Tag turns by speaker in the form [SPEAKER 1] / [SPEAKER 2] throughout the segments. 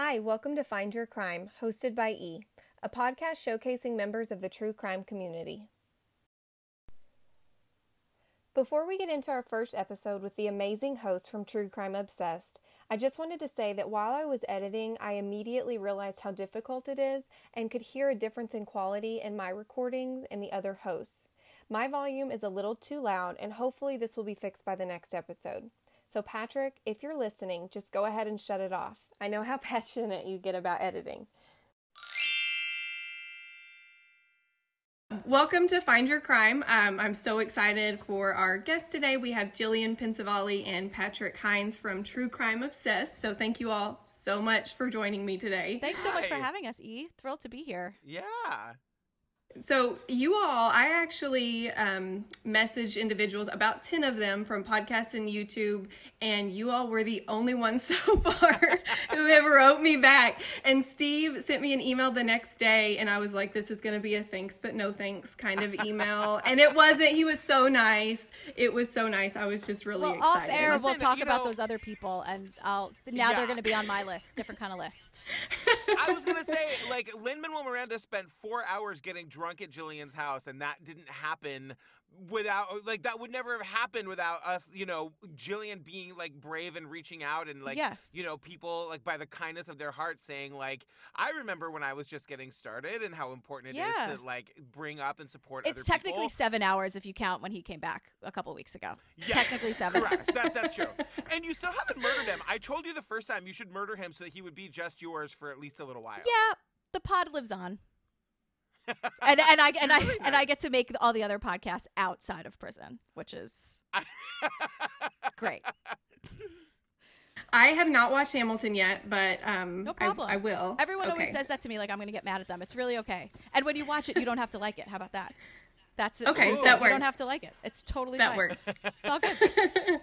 [SPEAKER 1] Hi, welcome to Find Your Crime, hosted by E, a podcast showcasing members of the true crime community. Before we get into our first episode with the amazing host from True Crime Obsessed, I just wanted to say that while I was editing, I immediately realized how difficult it is and could hear a difference in quality in my recordings and the other hosts. My volume is a little too loud, and hopefully, this will be fixed by the next episode. So, Patrick, if you're listening, just go ahead and shut it off. I know how passionate you get about editing. Welcome to Find Your Crime. Um, I'm so excited for our guests today. We have Jillian Pensavalle and Patrick Hinds from True Crime Obsessed. So, thank you all so much for joining me today.
[SPEAKER 2] Thanks so much for having us, E. Thrilled to be here.
[SPEAKER 3] Yeah.
[SPEAKER 1] So, you all, I actually um, messaged individuals, about 10 of them from podcasts and YouTube, and you all were the only ones so far who ever wrote me back. And Steve sent me an email the next day, and I was like, this is going to be a thanks, but no thanks kind of email. and it wasn't. He was so nice. It was so nice. I was just really
[SPEAKER 2] Well, off air, we'll
[SPEAKER 3] Listen,
[SPEAKER 2] talk about
[SPEAKER 3] know-
[SPEAKER 2] those other people, and I'll now
[SPEAKER 3] Yeah.
[SPEAKER 2] they're going to be on my list, different kind of list.
[SPEAKER 3] I was gonna say, like, Lin Manuel Miranda spent four hours getting drunk at Jillian's house, and that didn't happen without, like, that would never have happened without us, you know, Jillian being like brave and reaching out, and like,
[SPEAKER 2] Yeah.
[SPEAKER 3] you know, people like by the kindness of their heart saying, like, I remember when I was just getting started, and how important it is
[SPEAKER 2] Yeah.
[SPEAKER 3] to like bring up and support.
[SPEAKER 2] It's technically
[SPEAKER 3] people.
[SPEAKER 2] seven hours if you count when he came back a couple weeks ago.
[SPEAKER 3] Yeah,
[SPEAKER 2] Technically seven
[SPEAKER 3] Correct.
[SPEAKER 2] hours.
[SPEAKER 3] That, that's true. And you still haven't murdered him. I told you the first time you should murder him so that he would be just yours for at least a little while.
[SPEAKER 2] Yeah, the pod lives on. And and I and I and I get to make all the other podcasts outside of prison, which is great.
[SPEAKER 1] I have not watched Hamilton yet, but um,
[SPEAKER 2] No
[SPEAKER 1] I-
[SPEAKER 2] problem.
[SPEAKER 1] I, will.
[SPEAKER 2] Everyone always says that to me, like I'm going to get mad at them. It's really okay. And when you watch it, you don't have to like it. How about that? That's it.
[SPEAKER 1] Okay,
[SPEAKER 2] You
[SPEAKER 3] that
[SPEAKER 2] don't have to like it. It's totally
[SPEAKER 1] That
[SPEAKER 2] fine.
[SPEAKER 1] works.
[SPEAKER 2] It's all good.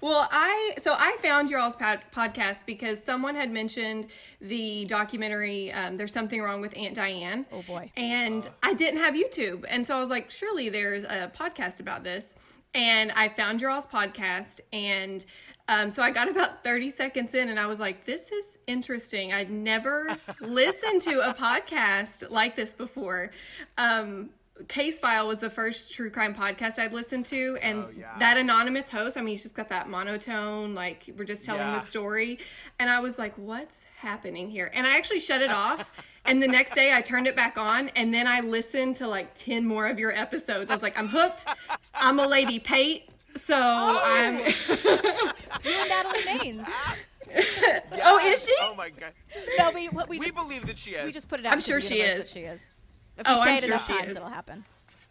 [SPEAKER 1] Well, I so I found your all's pod, podcast because someone had mentioned the documentary. Um, There's something wrong with Aunt Diane.
[SPEAKER 2] Oh, boy.
[SPEAKER 1] And I didn't have YouTube, and so I was like, surely there's a podcast about this. And I found your all's podcast, and um, so I got about 30 seconds in, and I was like, this is interesting. I'd never listened to a podcast like this before. Um, Case File was the first true crime podcast I'd listened to, and
[SPEAKER 3] Oh, yeah.
[SPEAKER 1] that anonymous host, I mean, he's just got that monotone, like we're just telling
[SPEAKER 3] Yeah.
[SPEAKER 1] the story. And I was like, what's happening here? And I actually shut it off. And the next day I turned it back on, and then I listened to like 10 more of your episodes. I was like, I'm hooked. I'm a lady Pate. So oh! I'm.
[SPEAKER 2] You and Natalie Maines.
[SPEAKER 1] Oh, is she?
[SPEAKER 3] Oh my god.
[SPEAKER 2] No, we we,
[SPEAKER 3] We,
[SPEAKER 2] just
[SPEAKER 3] believe that she is.
[SPEAKER 2] we just put it out.
[SPEAKER 1] I'm sure she is.
[SPEAKER 2] That she is. If we
[SPEAKER 1] Oh,
[SPEAKER 2] say
[SPEAKER 1] I'm
[SPEAKER 2] it
[SPEAKER 1] sure
[SPEAKER 2] enough
[SPEAKER 1] she
[SPEAKER 2] times,
[SPEAKER 1] is.
[SPEAKER 2] it'll happen.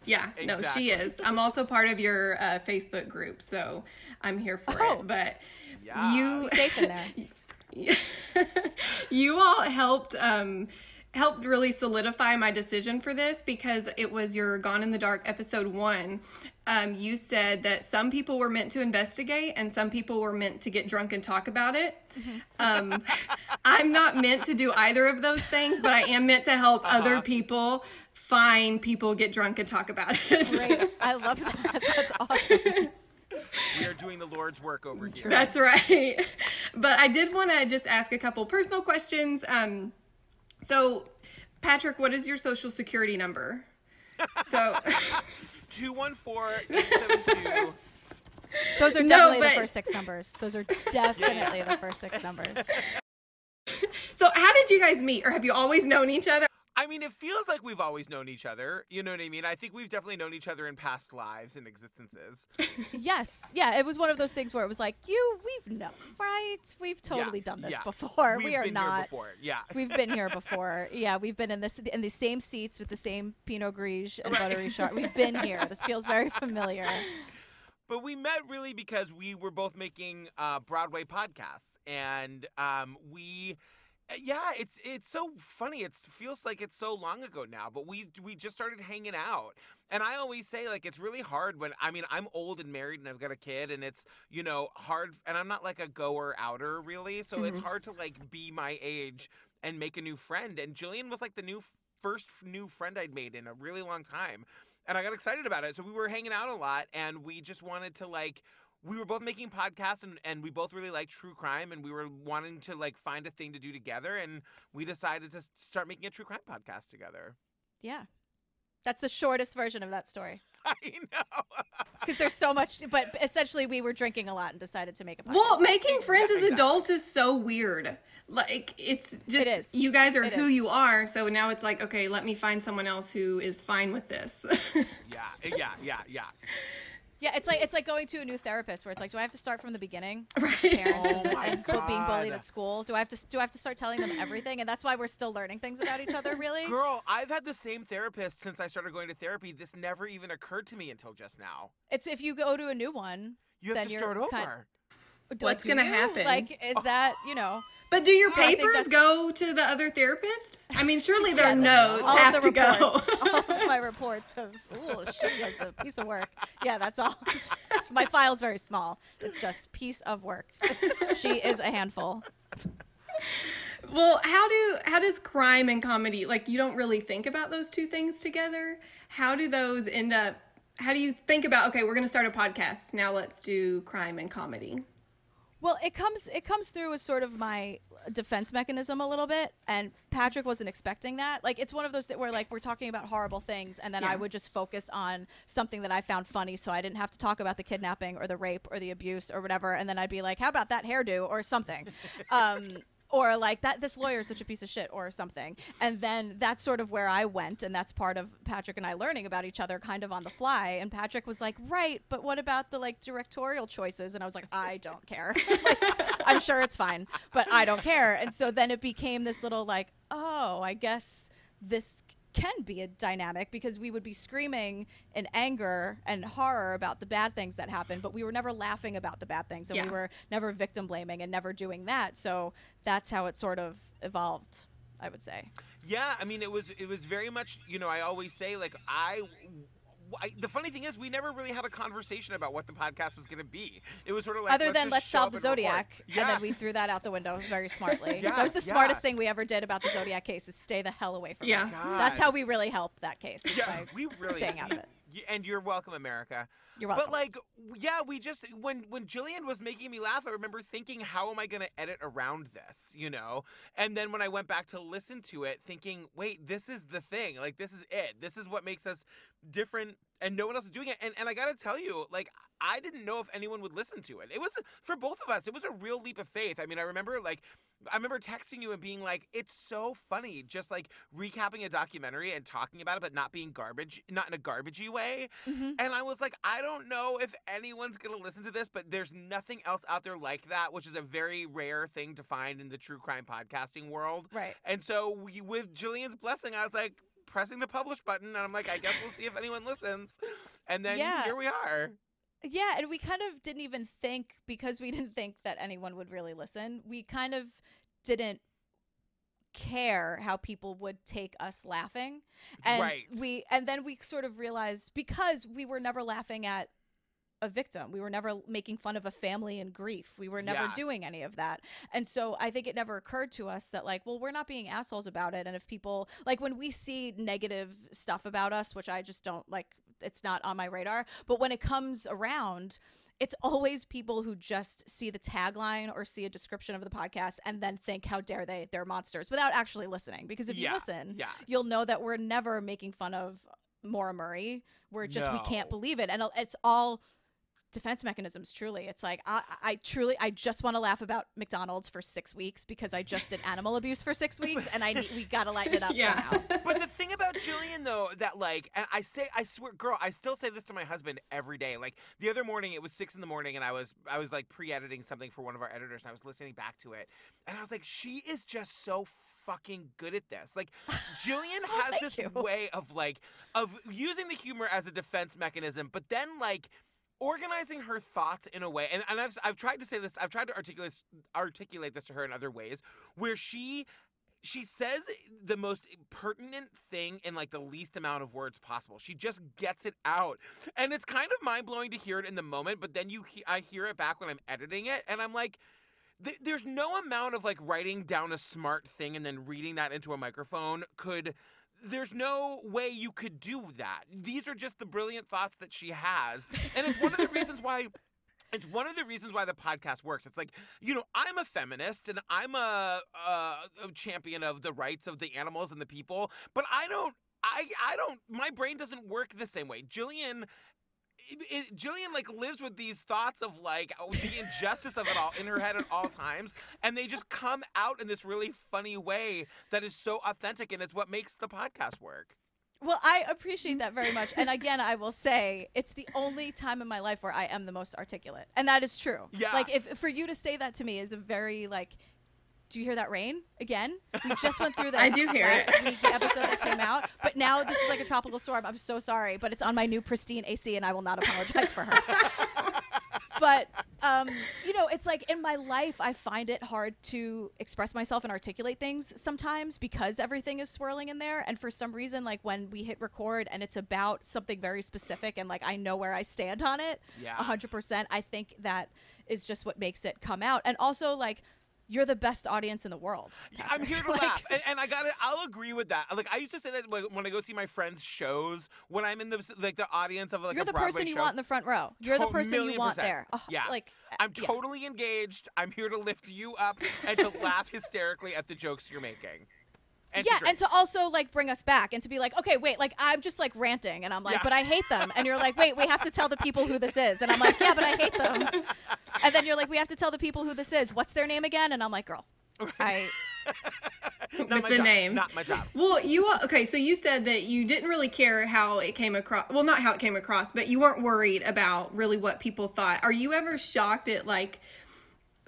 [SPEAKER 1] Yeah, no, she is. I'm also part of your uh, Facebook group, so I'm here for
[SPEAKER 2] Oh.
[SPEAKER 1] it. But
[SPEAKER 3] Yeah.
[SPEAKER 1] you
[SPEAKER 2] Be safe in there.
[SPEAKER 1] you all helped um helped really solidify my decision for this because it was your gone in the dark episode 1 um, you said that some people were meant to investigate and some people were meant to get drunk and talk about it um, i'm not meant to do either of those things but i am meant to help other people find people get drunk and talk about it
[SPEAKER 2] Great. I love that. That's awesome.
[SPEAKER 3] we are doing the Lord's work over here.
[SPEAKER 1] That's right. But I did want to just ask a couple personal questions. Um, so, Patrick, what is your social security number? So,
[SPEAKER 3] 214-872.
[SPEAKER 2] Those are
[SPEAKER 1] No,
[SPEAKER 2] definitely
[SPEAKER 1] but-
[SPEAKER 2] the first six numbers. Those are definitely the first six numbers.
[SPEAKER 1] so how did you guys meet, or have you always known each other?
[SPEAKER 3] I mean, it feels like we've always known each other. You know what I mean? I think we've definitely known each other in past lives and existences.
[SPEAKER 2] Yes. Yeah. It was one of those things where it was like, you, we've known, right? We've totally
[SPEAKER 3] Yeah,
[SPEAKER 2] done this
[SPEAKER 3] yeah.
[SPEAKER 2] before.
[SPEAKER 3] We've
[SPEAKER 2] we are not.
[SPEAKER 3] Yeah.
[SPEAKER 2] We've been here before. Yeah, we've been in this in the same seats with the same Pinot Gris and buttery shark. We've been here. This feels very familiar.
[SPEAKER 3] But we met really because we were both making uh, Broadway podcasts, and um, we, Uh, yeah, it's it's so funny. It feels like it's so long ago now, but we we just started hanging out. And I always say like it's really hard when I mean I'm old and married and I've got a kid, and it's you know hard. And I'm not like a goer outer really, so it's mm-hmm. hard to like be my age and make a new friend. And Jillian was like the new first new friend I'd made in a really long time and I got excited about it. So we were hanging out a lot, and we just wanted to like we were both making podcasts and, and we both really liked true crime and we were wanting to like find a thing to do together and we decided to start making a true crime podcast together.
[SPEAKER 2] Yeah. That's the shortest version of that story.
[SPEAKER 3] I know.
[SPEAKER 2] Because there's so much, but essentially we were drinking a lot and decided to make a podcast.
[SPEAKER 1] Well, making friends as adults is so weird. Like it's just
[SPEAKER 2] It is.
[SPEAKER 1] you guys are
[SPEAKER 2] It
[SPEAKER 1] who
[SPEAKER 2] is.
[SPEAKER 1] you are, so now it's like, okay, let me find someone else who is fine with this.
[SPEAKER 3] Eh, yeah, yeah, yeah, yeah.
[SPEAKER 2] Yeah, it's like it's like going to a new therapist where it's like, do I have to start from the beginning?
[SPEAKER 1] right.
[SPEAKER 2] Parents
[SPEAKER 3] Oh
[SPEAKER 2] and, and being bullied at school. Do I have to do I have to start telling them everything? And that's why we're still learning things about each other. Really?
[SPEAKER 3] Girl, I've had the same therapist since I started going to therapy. This never even occurred to me until just now.
[SPEAKER 2] It's if you go to a new one.
[SPEAKER 3] You have
[SPEAKER 2] then
[SPEAKER 3] to
[SPEAKER 2] you're
[SPEAKER 3] start over.
[SPEAKER 2] kind- like,
[SPEAKER 1] What's
[SPEAKER 2] do
[SPEAKER 1] gonna
[SPEAKER 2] you?
[SPEAKER 1] happen?
[SPEAKER 2] Like, is that you know?
[SPEAKER 1] But do your
[SPEAKER 2] So
[SPEAKER 1] papers go to the other therapist? I mean, surely their
[SPEAKER 2] Yeah,
[SPEAKER 1] notes
[SPEAKER 2] all
[SPEAKER 1] have
[SPEAKER 2] of the
[SPEAKER 1] to
[SPEAKER 2] reports,
[SPEAKER 1] go.
[SPEAKER 2] all of my reports of oh she has a piece of work. Yeah, that's all. Just- my file's very small. It's just piece of work. She is a handful.
[SPEAKER 1] well, how do how does crime and comedy like you don't really think about those two things together? How do those end up how do you think about okay, we're going to start a podcast. Now let's do crime and comedy.
[SPEAKER 2] Well, it comes it comes through as sort of my defense mechanism a little bit, and Patrick wasn't expecting that. Like it's one of those that where like we're talking about horrible things, and then I would just focus on something that I found funny, so I didn't have to talk about the kidnapping or the rape or the abuse or whatever, and then I'd be like, "How about that hairdo?" or something. um, or like that this lawyer is such a piece of shit or something. And then that's sort of where i went and that's part of patrick and i learning about each other kind of on the fly. And patrick was like right but what about the like directorial choices? And i was like i don't care. Like, i'm sure it's fine but i don't care. And so then it became this little like oh i guess this can be a dynamic because we would be screaming in anger and horror about the bad things that happened, but we were never laughing about the bad things and we were never victim blaming and never doing that. So that's how it sort of evolved, I would say.
[SPEAKER 3] Yeah, I mean, it was it was very much. You know, I always say like I. I- the funny thing is, we never really had a conversation about what the podcast was going to be. It was sort of like
[SPEAKER 2] Other than let's solve
[SPEAKER 3] up
[SPEAKER 2] the
[SPEAKER 3] and.
[SPEAKER 2] Zodiac,
[SPEAKER 3] Yeah.
[SPEAKER 2] and then we threw that out the window very smartly.
[SPEAKER 3] Yeah,
[SPEAKER 2] that was the
[SPEAKER 3] yeah.
[SPEAKER 2] smartest thing we ever did about the Zodiac case is stay the hell away from
[SPEAKER 1] Yeah.
[SPEAKER 2] it.
[SPEAKER 3] Oh God.
[SPEAKER 2] That's how we really helped that case. is
[SPEAKER 3] Yeah,
[SPEAKER 2] by
[SPEAKER 3] we really
[SPEAKER 2] staying out of it.
[SPEAKER 3] And you're welcome, America.
[SPEAKER 2] You're welcome.
[SPEAKER 3] But like, yeah, we just when when Jillian was making me laugh, I remember thinking, how am I going to edit around this? You know. And then when I went back to listen to it, thinking, wait, this is the thing. Like, this is it. This is what makes us different, and no one else is doing it. And and I got to tell you, like, I didn't know if anyone would listen to it. It was for both of us. It was a real leap of faith. I mean, I remember like. I remember texting you and being like, "It's so funny, just like recapping a documentary and talking about it, but not being garbage, not in a garbagey way."
[SPEAKER 2] Mhm.
[SPEAKER 3] And I was like, I don't know if anyone's going to listen to this, but there's nothing else out there like that, which is a very rare thing to find in the true crime podcasting world.
[SPEAKER 2] Right.
[SPEAKER 3] And so, we, with Jillian's blessing, I was like, pressing the publish button, and I'm like, I guess we'll see if anyone listens. And then
[SPEAKER 2] Yeah.
[SPEAKER 3] here we are.
[SPEAKER 2] Yeah, and we kind of didn't even think because we didn't think that anyone would really listen. We kind of didn't care how people would take us laughing. And
[SPEAKER 3] Right.
[SPEAKER 2] we and then we sort of realized because we were never laughing at a victim. We were never making fun of a family in grief. We were never
[SPEAKER 3] Yeah.
[SPEAKER 2] doing any of that. And so I think it never occurred to us that like, well, we're not being assholes about it. And if people like when we see negative stuff about us, which I just don't like it's not on my radar, but when it comes around, it's always people who just see the tagline or see a description of the podcast and then think how dare they they're monsters without actually listening because if you listen
[SPEAKER 3] yeah.
[SPEAKER 2] you'll know that we're never making fun of Maura Murray. We're just we can't believe it, and it's all defense mechanisms. Truly, it's like I, I truly, I just want to laugh about McDonald's for six weeks because I just did animal abuse for six weeks, and I we gotta lighten it up
[SPEAKER 1] yeah.
[SPEAKER 2] somehow.
[SPEAKER 3] But the thing about Jillian, though, that like, and I say, I swear, girl, I still say this to my husband every day. Like the other morning, it was six in the morning, and I was, I was like pre-editing something for one of our editors, and I was listening back to it, and I was like, she is just so fucking good at this. Like, Jillian has
[SPEAKER 2] thank
[SPEAKER 3] this
[SPEAKER 2] you.
[SPEAKER 3] way of like, of using the humor as a defense mechanism, but then like. Organizing her thoughts in a way, and, and I've, I've tried to say this, I've tried to articulate articulate this to her in other ways, where she she says the most pertinent thing in like the least amount of words possible. She just gets it out. And it's kind of mind-blowing to hear it in the moment, but then you I hear it back when I'm editing it and I'm like th- there's no amount of like writing down a smart thing and then reading that into a microphone could there's no way you could do that. These are just the brilliant thoughts that she has. And it's one of the reasons why it's one of the reasons why the podcast works. It's like, you know, I'm a feminist and I'm a, a, a champion of the rights of the animals and the people, but I don't, I, I don't, my brain doesn't work the same way. Jillian it, Jillian like lives with these thoughts of like oh, the injustice of it all in her head at all times, and they just come out in this really funny way that is so authentic, and it's what makes the podcast work.
[SPEAKER 2] Well, I appreciate that very much. And again, I will say it's the only time in my life where I am the most articulate. And that is true.
[SPEAKER 3] Yeah.
[SPEAKER 2] Like if for you to say that to me is a very like do you hear that rain again? We just went through that
[SPEAKER 1] I do hear
[SPEAKER 2] last
[SPEAKER 1] it.
[SPEAKER 2] week episode that came out, but now this is like a tropical storm. I'm so sorry, but it's on my new pristine AC, and I will not apologize for her. but um, you know, it's like in my life, I find it hard to express myself and articulate things sometimes because everything is swirling in there. And for some reason, like when we hit record and it's about something very specific, and like I know where I stand on it,
[SPEAKER 3] Yeah.
[SPEAKER 2] hundred percent. I think that is just what makes it come out, and also like. You're the best audience in the world.
[SPEAKER 3] I'm here to
[SPEAKER 2] Patrick.
[SPEAKER 3] laugh, and, and I got to I'll agree with that. Like I used to say that when I go see my friends' shows, when I'm in the like the audience of like
[SPEAKER 2] You're
[SPEAKER 3] a
[SPEAKER 2] the
[SPEAKER 3] Broadway
[SPEAKER 2] person you
[SPEAKER 3] show,
[SPEAKER 2] want in the front row. You're the person you want
[SPEAKER 3] percent.
[SPEAKER 2] there. Oh,
[SPEAKER 3] Yeah.
[SPEAKER 2] like
[SPEAKER 3] I'm
[SPEAKER 2] yeah.
[SPEAKER 3] totally engaged. I'm here to lift you up and to laugh hysterically at the jokes you're making. And
[SPEAKER 2] yeah,
[SPEAKER 3] drink.
[SPEAKER 2] and to also like bring us back and to be like, okay, wait, like I'm just like ranting, and I'm like,
[SPEAKER 3] Yeah.
[SPEAKER 2] but I hate them, and you're like, wait, we have to tell the people who this is, and I'm like, yeah, but I hate them, and then you're like, we have to tell the people who this is. What's their name again? And I'm like, girl, I
[SPEAKER 3] Not
[SPEAKER 1] with
[SPEAKER 3] my
[SPEAKER 1] the
[SPEAKER 3] job.
[SPEAKER 1] name.
[SPEAKER 3] Not my job.
[SPEAKER 1] Well, you okay? So you said that you didn't really care how it came across. Well, not how it came across, but you weren't worried about really what people thought. Are you ever shocked at like?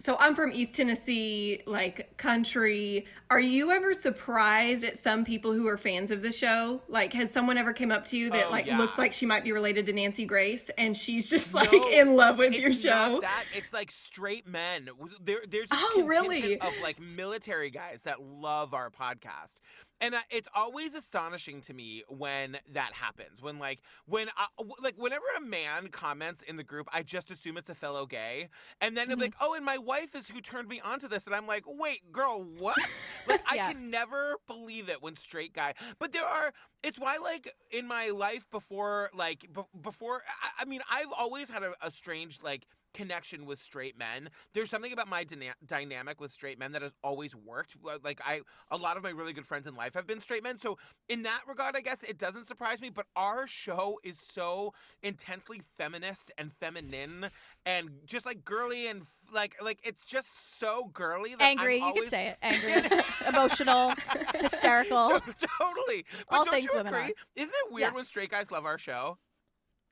[SPEAKER 1] So I'm from East Tennessee, like country. Are you ever surprised at some people who are fans of the show? Like, has someone ever came up to you that
[SPEAKER 3] Oh,
[SPEAKER 1] like
[SPEAKER 3] yeah.
[SPEAKER 1] looks like she might be related to Nancy Grace, and she's just like
[SPEAKER 3] No,
[SPEAKER 1] in love with your show?
[SPEAKER 3] That it's like straight men. There, there's
[SPEAKER 1] Oh, really?
[SPEAKER 3] of like military guys that love our podcast, and uh, it's always astonishing to me when that happens. When like when I, like whenever a man comments in the group, I just assume it's a fellow gay, and then
[SPEAKER 2] Mm-hmm.
[SPEAKER 3] they're like, "Oh, and my wife is who turned me onto this," and I'm like, "Wait, girl, what?" like I can never believe it when straight guy. But there are. It's why like in my life before like b- before. I, I mean, I've always had a, a strange like connection with straight men. There's something about my dyna- dynamic with straight men that has always worked. Uh, like I, a lot of my really good friends in life have been straight men. So in that regard, I guess it doesn't surprise me. But our show is so intensely feminist and feminine and just like girly and f- like like it's just so girly.
[SPEAKER 2] Angry.
[SPEAKER 3] I'm
[SPEAKER 2] You
[SPEAKER 3] always,
[SPEAKER 2] could say it. Angry, emotional, hysterical.
[SPEAKER 3] totally. But
[SPEAKER 2] All things women are.
[SPEAKER 3] Isn't it weird
[SPEAKER 2] Yeah.
[SPEAKER 3] when straight guys love our show?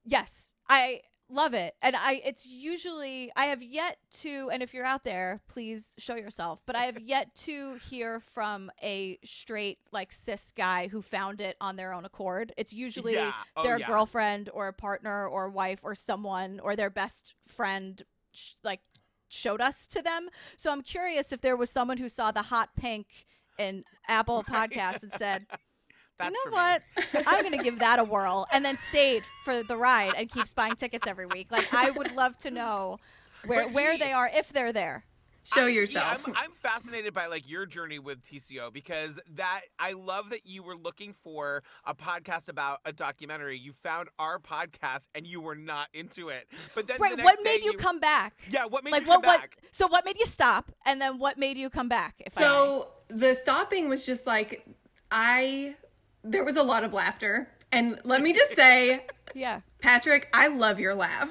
[SPEAKER 2] Yes, I love it. And I it's usually I have yet to and if you're out there, please show yourself, but I have yet to hear from a straight like cis guy who found it on their own accord. It's usually
[SPEAKER 3] Yeah. Oh,
[SPEAKER 2] their
[SPEAKER 3] yeah.
[SPEAKER 2] girlfriend or a partner or wife or someone or their best friend sh- like showed us to them. So I'm curious if there was someone who saw the hot pink in Apple podcast and said,
[SPEAKER 3] That's
[SPEAKER 2] you know what? I'm gonna give that a whirl, and then stayed for the ride and keeps buying tickets every week. Like I would love to know where
[SPEAKER 3] But
[SPEAKER 2] where
[SPEAKER 3] he-
[SPEAKER 2] they are if they're there.
[SPEAKER 1] Show
[SPEAKER 3] I-
[SPEAKER 1] yourself.
[SPEAKER 3] Yeah, I'm, I'm fascinated by like your journey with TCO because that I love that you were looking for a podcast about a documentary. You found our podcast and you were not into it. But then
[SPEAKER 2] Right?
[SPEAKER 3] next
[SPEAKER 2] What made you come back?
[SPEAKER 3] Yeah, what made
[SPEAKER 2] Like
[SPEAKER 3] you come
[SPEAKER 2] what? What?
[SPEAKER 3] back?
[SPEAKER 2] So what made you stop? And then what made you come back? If I?
[SPEAKER 1] So the stopping was just like I there was a lot of laughter. And let me just say,
[SPEAKER 2] yeah.
[SPEAKER 1] Patrick, I love your laugh.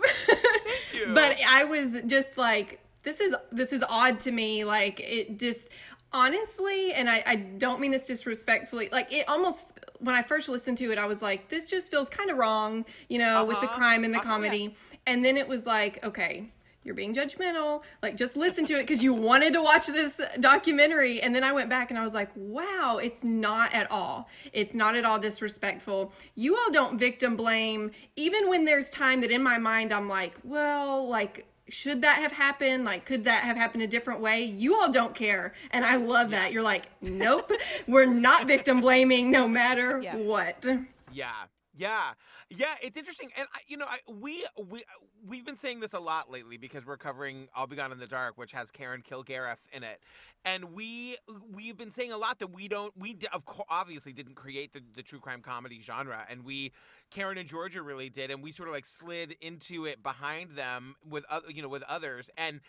[SPEAKER 3] you.
[SPEAKER 1] but I was just like this is this is odd to me like it just honestly and I, I don't mean this disrespectfully like it almost when I first listened to it I was like this just feels kind of wrong you know with the
[SPEAKER 3] Uh-huh.
[SPEAKER 1] crime and the
[SPEAKER 3] Uh-huh.
[SPEAKER 1] comedy and then it was like okay you're being judgmental. Like just listen to it because you wanted to watch this documentary. And then i went back and i was like wow it's not at all. It's not at all disrespectful. You all don't victim blame. Even when there's time that in my mind i'm like well like should that have happened? Like could that have happened a different way? You all don't care. And i love that. You're like nope. We're not victim blaming no matter
[SPEAKER 2] Yeah.
[SPEAKER 1] what.
[SPEAKER 3] Yeah. Yeah, yeah, it's interesting, and I, you know, I, we we we've been saying this a lot lately because we're covering "I'll Be Gone in the Dark," which has Karen Kilgariff in it, and we we've been saying a lot that we don't we of course obviously didn't create the, the true crime comedy genre, and we Karen and Georgia really did, and we sort of like slid into it behind them with other you know with others, and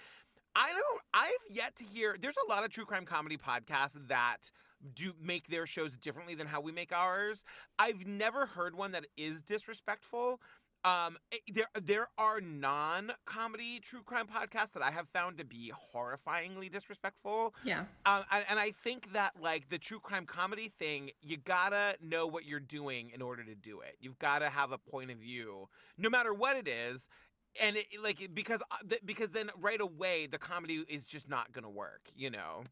[SPEAKER 3] I don't I've yet to hear. There's a lot of true crime comedy podcasts that do make their shows differently than how we make ours. I've never heard one that is disrespectful. Um, eh, there there are non-comedy true crime podcasts that I have found to be horrifyingly disrespectful.
[SPEAKER 1] Yeah.
[SPEAKER 3] Um, and, and I think that like the true crime comedy thing, you gotta know what you're doing in order to do it. You've gotta have a point of view, no matter what it is. And it, like because uh, because then right away the comedy is just not gonna work, you know.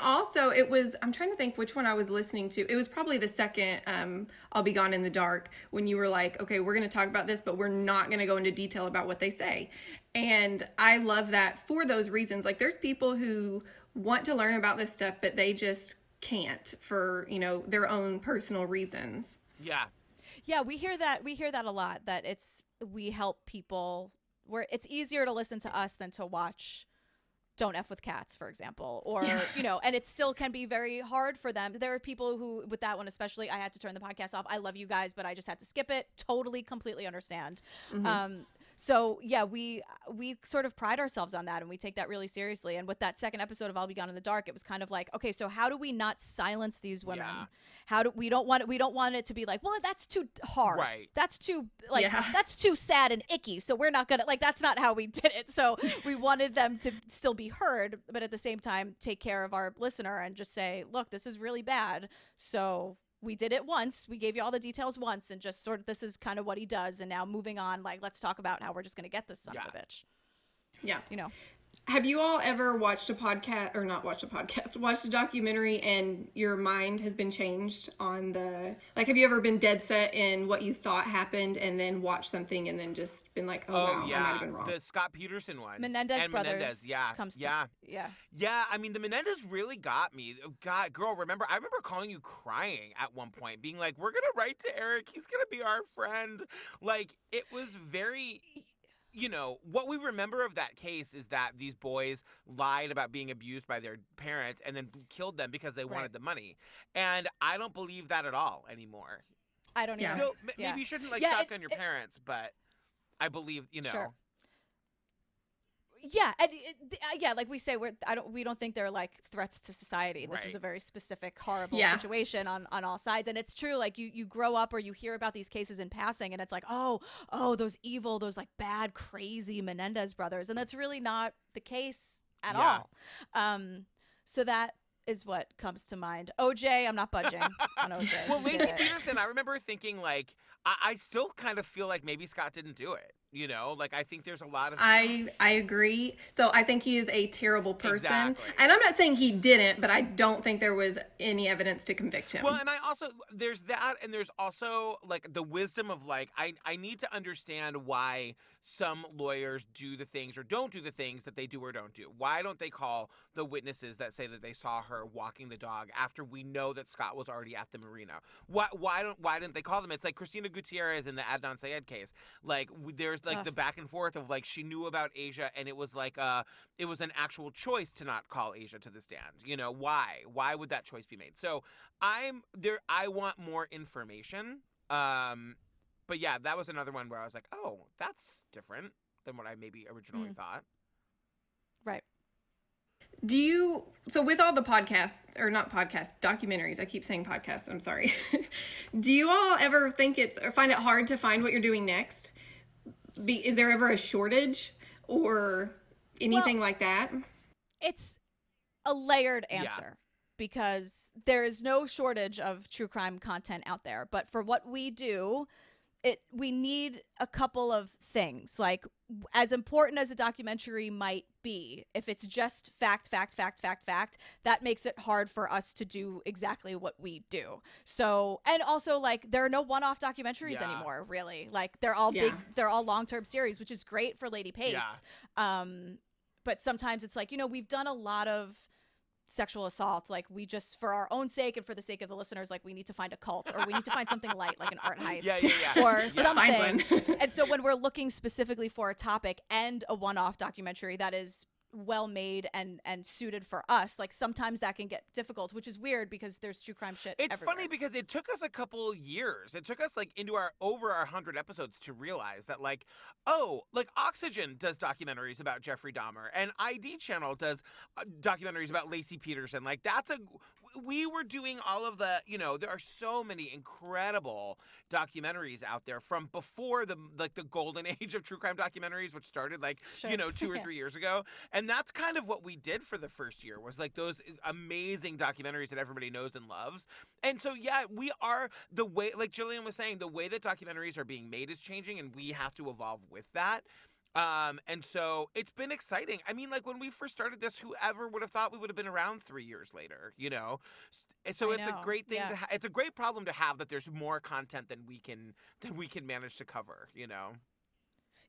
[SPEAKER 1] Also, it was, I'm trying to think which one I was listening to. It was probably the second, um, I'll Be Gone in the Dark, when you were like, okay, we're going to talk about this, but we're not going to go into detail about what they say. And I love that for those reasons. Like, there's people who want to learn about this stuff, but they just can't for, you know, their own personal reasons.
[SPEAKER 3] Yeah.
[SPEAKER 2] Yeah, we hear that we hear that a lot that it's we help people where it's easier to listen to us than to watch don't f with cats for example or
[SPEAKER 1] Yeah.
[SPEAKER 2] you know and it still can be very hard for them. There are people who with that one especially i had to turn the podcast off. I love you guys but i just had to skip it. Totally completely understand. Um so yeah we we sort of pride ourselves on that and we take that really seriously and with that second episode of i'll be gone in the dark it was kind of like okay so how do we not silence these women
[SPEAKER 3] Yeah.
[SPEAKER 2] how do we don't want it we don't want it to be like well that's too hard
[SPEAKER 3] Right.
[SPEAKER 2] that's too like
[SPEAKER 1] Yeah.
[SPEAKER 2] that's too sad and icky so we're not gonna like that's not how we did it so we wanted them to still be heard but at the same time take care of our listener and just say look this is really bad so we did it once we gave you all the details once and just sort of this is kind of what he does and now moving on like let's talk about how we're just gonna get this son of a bitch.
[SPEAKER 1] Yeah.
[SPEAKER 2] you know
[SPEAKER 1] Have you all ever watched a podcast or not watched a podcast, watched a documentary and your mind has been changed on the like have you ever been dead set in what you thought happened and then watched something and then just been like, "Oh,
[SPEAKER 3] Oh
[SPEAKER 1] wow, I might
[SPEAKER 3] yeah,
[SPEAKER 1] have been oh, wrong."
[SPEAKER 3] the Scott Peterson one.
[SPEAKER 2] menendez
[SPEAKER 3] and
[SPEAKER 2] brothers
[SPEAKER 3] Menendez, yeah,
[SPEAKER 2] comes to
[SPEAKER 3] yeah,
[SPEAKER 2] yeah
[SPEAKER 3] yeah. I mean, the Menendez really got me. Oh, God, girl, remember? I remember calling you crying at one point, being like, "We're gonna write to Eric. He's gonna be our friend." Like it was very. You know, what we remember of that case is that these boys lied about being abused by their parents and then killed them because they
[SPEAKER 2] Right.
[SPEAKER 3] wanted the money. And I don't believe that at all anymore.
[SPEAKER 2] i don't
[SPEAKER 1] Yeah.
[SPEAKER 3] Still, m-
[SPEAKER 2] Yeah.
[SPEAKER 3] maybe you shouldn't like
[SPEAKER 2] Yeah,
[SPEAKER 3] suck
[SPEAKER 2] it-
[SPEAKER 3] on your
[SPEAKER 2] it-
[SPEAKER 3] parents, but I believe, you know.
[SPEAKER 2] Sure. Yeah and it, uh, yeah like we say we're i don't we don't think they're like threats to society this was a very specific horrible
[SPEAKER 1] Yeah.
[SPEAKER 2] situation on on all sides and it's true like you you grow up or you hear about these cases in passing and it's like oh oh those evil those like bad crazy menendez brothers and that's really not the case at
[SPEAKER 3] Yeah.
[SPEAKER 2] all um so that is what comes to mind oj i'm not budging on oj
[SPEAKER 3] Well,
[SPEAKER 2] He Laci.
[SPEAKER 3] Peterson, I remember thinking like I, I still kind of feel like maybe Scott didn't do it. You know, like I think there's a lot of
[SPEAKER 1] I I agree. So I think he is a terrible person.
[SPEAKER 3] Exactly.
[SPEAKER 1] And I'm not saying he didn't, but I don't think there was any evidence to convict him.
[SPEAKER 3] Well, and I also there's that, and there's also like the wisdom of like I I need to understand why some lawyers do the things or don't do the things that they do or don't do. Why don't they call the witnesses that say that they saw her walking the dog after we know that Scott was already at the marina? Why why don't why didn't they call them? It's like Christina Gutierrez in the Adnan Syed case. Like there's like
[SPEAKER 2] Ugh.
[SPEAKER 3] the back and forth of like she knew about Asia and it was like uh it was an actual choice to not call Asia to the stand. You know why? Why would that choice be made? So I'm there. I want more information. Um, but yeah, that was another one where I was like, oh, that's different than what I maybe originally
[SPEAKER 2] Mm.
[SPEAKER 3] thought.
[SPEAKER 2] right
[SPEAKER 1] Do you so with all the podcasts or not podcasts, documentaries, I keep saying podcasts, I'm sorry. Do you all ever think it's or find it hard to find what you're doing next? Be, is there ever a shortage or anything like that?
[SPEAKER 2] it's a layered
[SPEAKER 3] Yeah.
[SPEAKER 2] answer because there is no shortage of true crime content out there but for what we do it we need a couple of things like as important as a documentary might be if it's just fact fact fact fact fact that makes it hard for us to do exactly what we do. So and also like there are no one-off documentaries
[SPEAKER 3] Yeah.
[SPEAKER 2] anymore really. Like they're all big they're all long-term series which is great for lady pates. Um but sometimes it's like you know we've done a lot of sexual assault. Like we just, for our own sake and for the sake of the listeners, like we need to find a cult or we need to find something light, like an art heist
[SPEAKER 3] Yeah, yeah, yeah.
[SPEAKER 2] or
[SPEAKER 3] Yeah.
[SPEAKER 2] something. And so when we're looking specifically for a topic and a one-off documentary that is well made and and suited for us, like sometimes that can get difficult, which is weird because there's true crime shit.
[SPEAKER 3] It's
[SPEAKER 2] everywhere.
[SPEAKER 3] funny because it took us a couple years. It took us like into our over our hundred episodes to realize that like, oh, like Oxygen does documentaries about Jeffrey Dahmer, and ID Channel does uh, documentaries about Laci Peterson. Like that's a we were doing all of the you know there are so many incredible documentaries out there from before the like the golden age of true crime documentaries which started like
[SPEAKER 2] Sure.
[SPEAKER 3] you know two or three years ago. And that's kind of what we did for the first year was like those amazing documentaries that everybody knows and loves. And so yeah we are the way like jillian was saying the way that documentaries are being made is changing and we have to evolve with that um, and so it's been exciting. I mean, like when we first started this, whoever would have thought we would have been around three years later, you know? And so
[SPEAKER 2] I
[SPEAKER 3] it's
[SPEAKER 2] know,
[SPEAKER 3] a great thing
[SPEAKER 2] yeah.
[SPEAKER 3] to ha- it's a great problem to have that there's more content than we can than we can manage to cover, you know?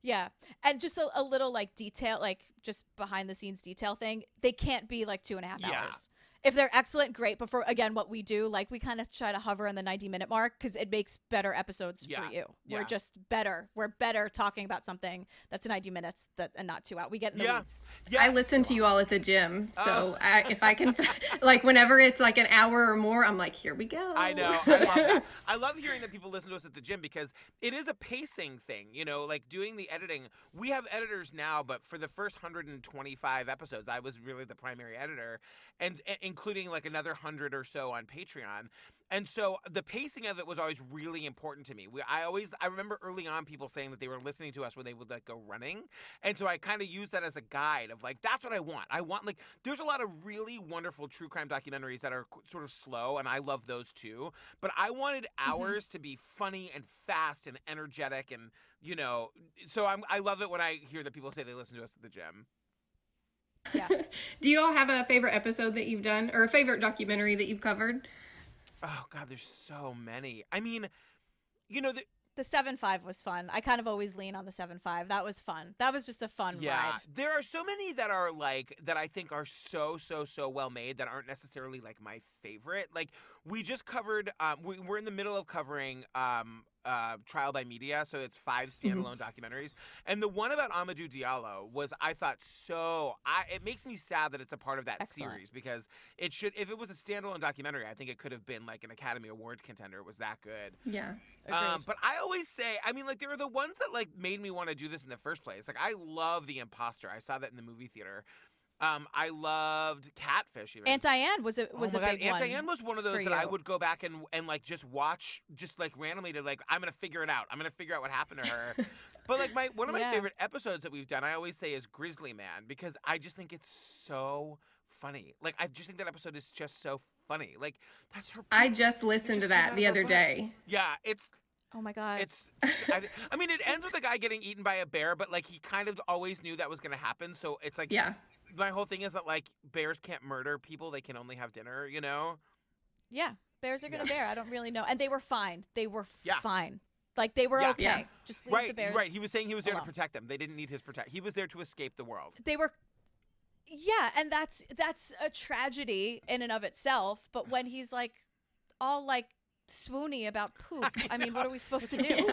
[SPEAKER 2] Yeah. And just a, a little like detail, like just behind the scenes detail thing. They can't be like two and a half
[SPEAKER 3] Yeah.
[SPEAKER 2] hours. If they're excellent, great. But for again, what we do, like we kind of try to hover in the 90 minute mark because it makes better episodes
[SPEAKER 3] Yeah.
[SPEAKER 2] for you.
[SPEAKER 3] Yeah.
[SPEAKER 2] We're just better. We're better talking about something that's 90 minutes that and not two out. We get in the
[SPEAKER 3] Yeah.
[SPEAKER 2] weeds.
[SPEAKER 3] Yeah.
[SPEAKER 1] I listen to you all at the gym, so
[SPEAKER 3] Oh.
[SPEAKER 1] I, if I can, like, whenever it's like an hour or more, I'm like, here we go.
[SPEAKER 3] I know. I love, I love hearing that people listen to us at the gym because it is a pacing thing. You know, like doing the editing. We have editors now, but for the first 125 episodes, I was really the primary editor, and, and including like another hundred or so on Patreon. And so the pacing of it was always really important to me. We, I always, I remember early on people saying that they were listening to us when they would like go running, and so I kind of used that as a guide of like that's what I want. I want like there's a lot of really wonderful true crime documentaries that are sort of slow, and I love those too. But I wanted mm-hmm. ours to be funny and fast and energetic, and you know, so I'm, I love it when I hear that people say they listen to us at the gym.
[SPEAKER 2] Yeah.
[SPEAKER 1] Do you all have a favorite episode that you've done, or a favorite documentary that you've covered?
[SPEAKER 3] Oh God, there's so many. I mean, you know, the,
[SPEAKER 2] The 7 5 was fun. I kind of always lean on the 7 5. That was fun. That was just a fun
[SPEAKER 3] yeah,
[SPEAKER 2] ride.
[SPEAKER 3] there are so many that are like that. I think are so so so well made that aren't necessarily like my favorite. Like we just covered. Um, we, we're in the middle of covering um, uh, Trial by Media, so it's five standalone documentaries. And the one about Amadou Diallo was, I thought, so. I it makes me sad that it's a part of that
[SPEAKER 2] Excellent.
[SPEAKER 3] series because it should. If it was a standalone documentary, I think it could have been like an Academy Award contender. It was that good.
[SPEAKER 1] Yeah.
[SPEAKER 3] Um, but I always say, I mean, like there are the ones that like made me want to do this in the first place. Like I love The Imposter. I saw that in the movie theater. Um, I loved Catfish. Even.
[SPEAKER 2] Aunt Diane was a was
[SPEAKER 3] oh
[SPEAKER 2] a
[SPEAKER 3] my God,
[SPEAKER 2] big
[SPEAKER 3] Aunt
[SPEAKER 2] one.
[SPEAKER 3] Diane was one of those that I would go back and and like just watch, just like randomly to like I'm gonna figure it out. I'm gonna figure out what happened to her. but like my one of my
[SPEAKER 2] Yeah.
[SPEAKER 3] favorite episodes that we've done, I always say is Grizzly Man because I just think it's so funny. Like I just think that episode is just so funny. Like that's her.
[SPEAKER 1] I just listened
[SPEAKER 3] just
[SPEAKER 1] to that the other
[SPEAKER 3] butt.
[SPEAKER 1] day.
[SPEAKER 3] yeah, it's
[SPEAKER 2] Oh my god.
[SPEAKER 3] it's. I, I mean, it ends with a guy getting eaten by a bear, but like he kind of always knew that was going to happen. So it's like,
[SPEAKER 1] Yeah.
[SPEAKER 3] My whole thing is that like bears can't murder people; they can only have dinner. You know?
[SPEAKER 2] Yeah, bears are gonna
[SPEAKER 3] Yeah.
[SPEAKER 2] bear. I don't really know, and they were fine. They were
[SPEAKER 3] Yeah.
[SPEAKER 2] fine. Like they were
[SPEAKER 3] Yeah.
[SPEAKER 2] okay.
[SPEAKER 1] Yeah.
[SPEAKER 2] Just leave
[SPEAKER 3] right,
[SPEAKER 2] the bears.
[SPEAKER 3] right. He was saying he was there
[SPEAKER 2] alone.
[SPEAKER 3] to protect them. They didn't need his protect. He was there to escape the world.
[SPEAKER 2] They were. Yeah, and that's that's a tragedy in and of itself. But when he's like, all like swoony about poop, I, mean, what are we supposed to do?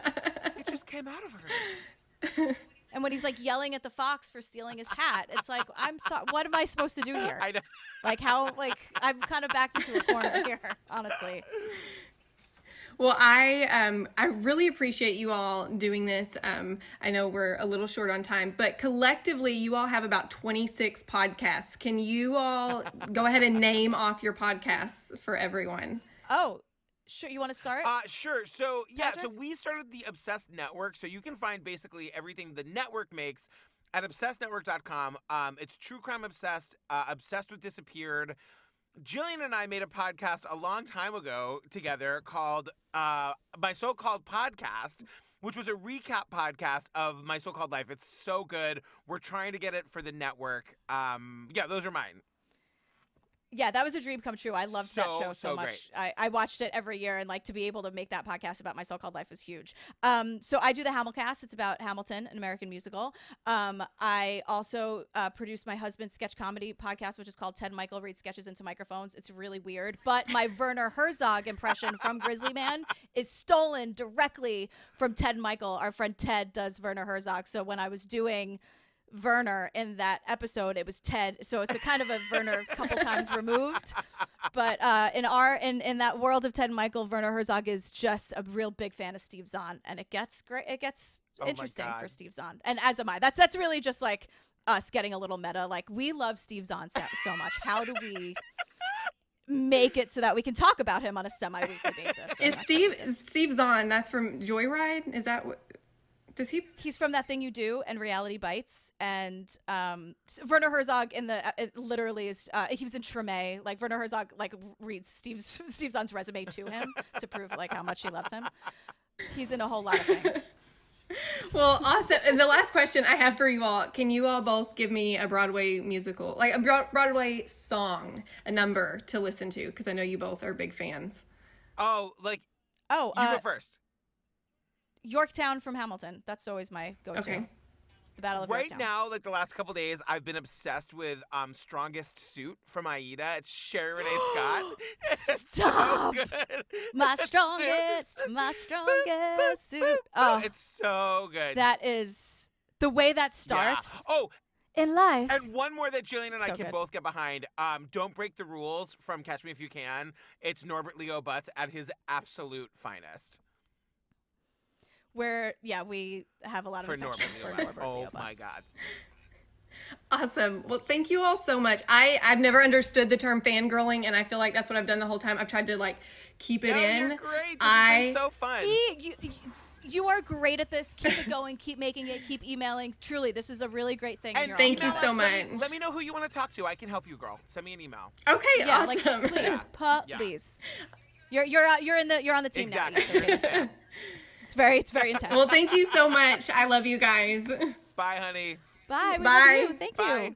[SPEAKER 3] It just came out of her.
[SPEAKER 2] And when he's like yelling at the fox for stealing his hat, it's like, I'm sorry. What am I supposed to do here?
[SPEAKER 3] I know.
[SPEAKER 2] Like how? Like I'm kind of backed into a corner here, honestly.
[SPEAKER 1] Well, I um I really appreciate you all doing this. Um, I know we're a little short on time, but collectively, you all have about twenty six podcasts. Can you all go ahead and name off your podcasts for everyone?
[SPEAKER 2] Oh, sure. You want to start?
[SPEAKER 3] Uh, sure. So yeah, so we started the Obsessed Network. So you can find basically everything the network makes at obsessednetwork.com. Um, it's true crime obsessed, uh, obsessed with disappeared. Jillian and I made a podcast a long time ago together called uh, My So Called Podcast, which was a recap podcast of My So Called Life. It's so good. We're trying to get it for the network. Um, yeah, those are mine.
[SPEAKER 2] Yeah, that was a dream come true. I loved that show so,
[SPEAKER 3] so
[SPEAKER 2] much. I, I watched it every year, and like to be able to make that podcast about my so-called life was huge. Um, so I do the Hamilcast. It's about Hamilton, an American musical. Um, I also uh, produce my husband's sketch comedy podcast, which is called Ted Michael reads sketches into microphones. It's really weird, but my Werner Herzog impression from Grizzly Man is stolen directly from Ted Michael. Our friend Ted does Werner Herzog. So when I was doing Werner in that episode. It was Ted, so it's a kind of a Werner couple times removed. But uh, in our in in that world of Ted and Michael, Werner Herzog is just a real big fan of Steve Zahn, and it gets great. It gets
[SPEAKER 3] Oh
[SPEAKER 2] interesting for Steve Zahn, and as am I. That's that's really just like us getting a little meta. Like we love Steve Zahn so, so much. How do we? Make it so that we can talk about him on a semi-weekly basis.
[SPEAKER 1] Is Steve
[SPEAKER 2] what it is.
[SPEAKER 1] Steve Zahn? That's from Joyride. Is that what? Does he?
[SPEAKER 2] he's from that thing you do and reality bites and um werner herzog in the uh, it literally is uh, he was in Treme. like werner herzog like reads steve's steve zahn's resume to him to prove like how much he loves him he's in a whole lot of things
[SPEAKER 1] Well, awesome. And the last question I have for you all: Can you all both give me a Broadway musical, like a Broadway song, a number to listen to? Because I know you both are big fans.
[SPEAKER 3] Oh, like
[SPEAKER 2] oh
[SPEAKER 3] you
[SPEAKER 2] uh,
[SPEAKER 3] go first.
[SPEAKER 2] Yorktown from hamilton that's always my go-to
[SPEAKER 1] Okay.
[SPEAKER 2] the battle of
[SPEAKER 3] Right
[SPEAKER 2] yorktown
[SPEAKER 3] now, like the last couple days, I've been obsessed with um strongest suit from Aida. It's Sherie Rene Scott. It's so
[SPEAKER 2] Stop.
[SPEAKER 3] good.
[SPEAKER 2] my strongest my strongest suit oh
[SPEAKER 3] It's so good.
[SPEAKER 2] that is the way that starts. Yeah.
[SPEAKER 3] Oh,
[SPEAKER 2] in life
[SPEAKER 3] and one more that Jillian and I can
[SPEAKER 2] good.
[SPEAKER 3] both get behind. Um, Don't break the rules from Catch Me If You Can. It's Norbert Leo Butz at his absolute finest.
[SPEAKER 2] Where yeah we have a lot of
[SPEAKER 3] For
[SPEAKER 2] affection
[SPEAKER 3] Norbert
[SPEAKER 2] for
[SPEAKER 3] Leo Butz. Oh
[SPEAKER 2] Leo
[SPEAKER 3] my god.
[SPEAKER 1] Awesome. Well, thank you all so much. I I've never understood the term fangirling, and I feel like that's what I've done the whole time. I've tried to like keep it
[SPEAKER 3] No,
[SPEAKER 1] in.
[SPEAKER 3] you're great. This
[SPEAKER 1] I
[SPEAKER 3] so fun.
[SPEAKER 2] E, you, you- you are great at this. Keep it going. keep making it. Keep emailing. Truly, this is a really great thing.
[SPEAKER 3] And
[SPEAKER 1] thank
[SPEAKER 2] awesome
[SPEAKER 1] you so
[SPEAKER 2] it.
[SPEAKER 3] Let me,
[SPEAKER 1] much.
[SPEAKER 3] let me know who you want to talk to. I can help you, girl. Send me an email.
[SPEAKER 1] Okay,
[SPEAKER 2] Yeah,
[SPEAKER 1] awesome.
[SPEAKER 2] like please,
[SPEAKER 3] Yeah.
[SPEAKER 2] please. You're you're uh, you're in the you're on the team
[SPEAKER 3] Exactly.
[SPEAKER 2] now. Issa, you know, so It's very it's very intense.
[SPEAKER 1] well, thank you so much. I love you guys.
[SPEAKER 3] Bye, honey.
[SPEAKER 2] Bye. We
[SPEAKER 1] Bye.
[SPEAKER 2] love you. Thank
[SPEAKER 3] Bye.
[SPEAKER 2] you.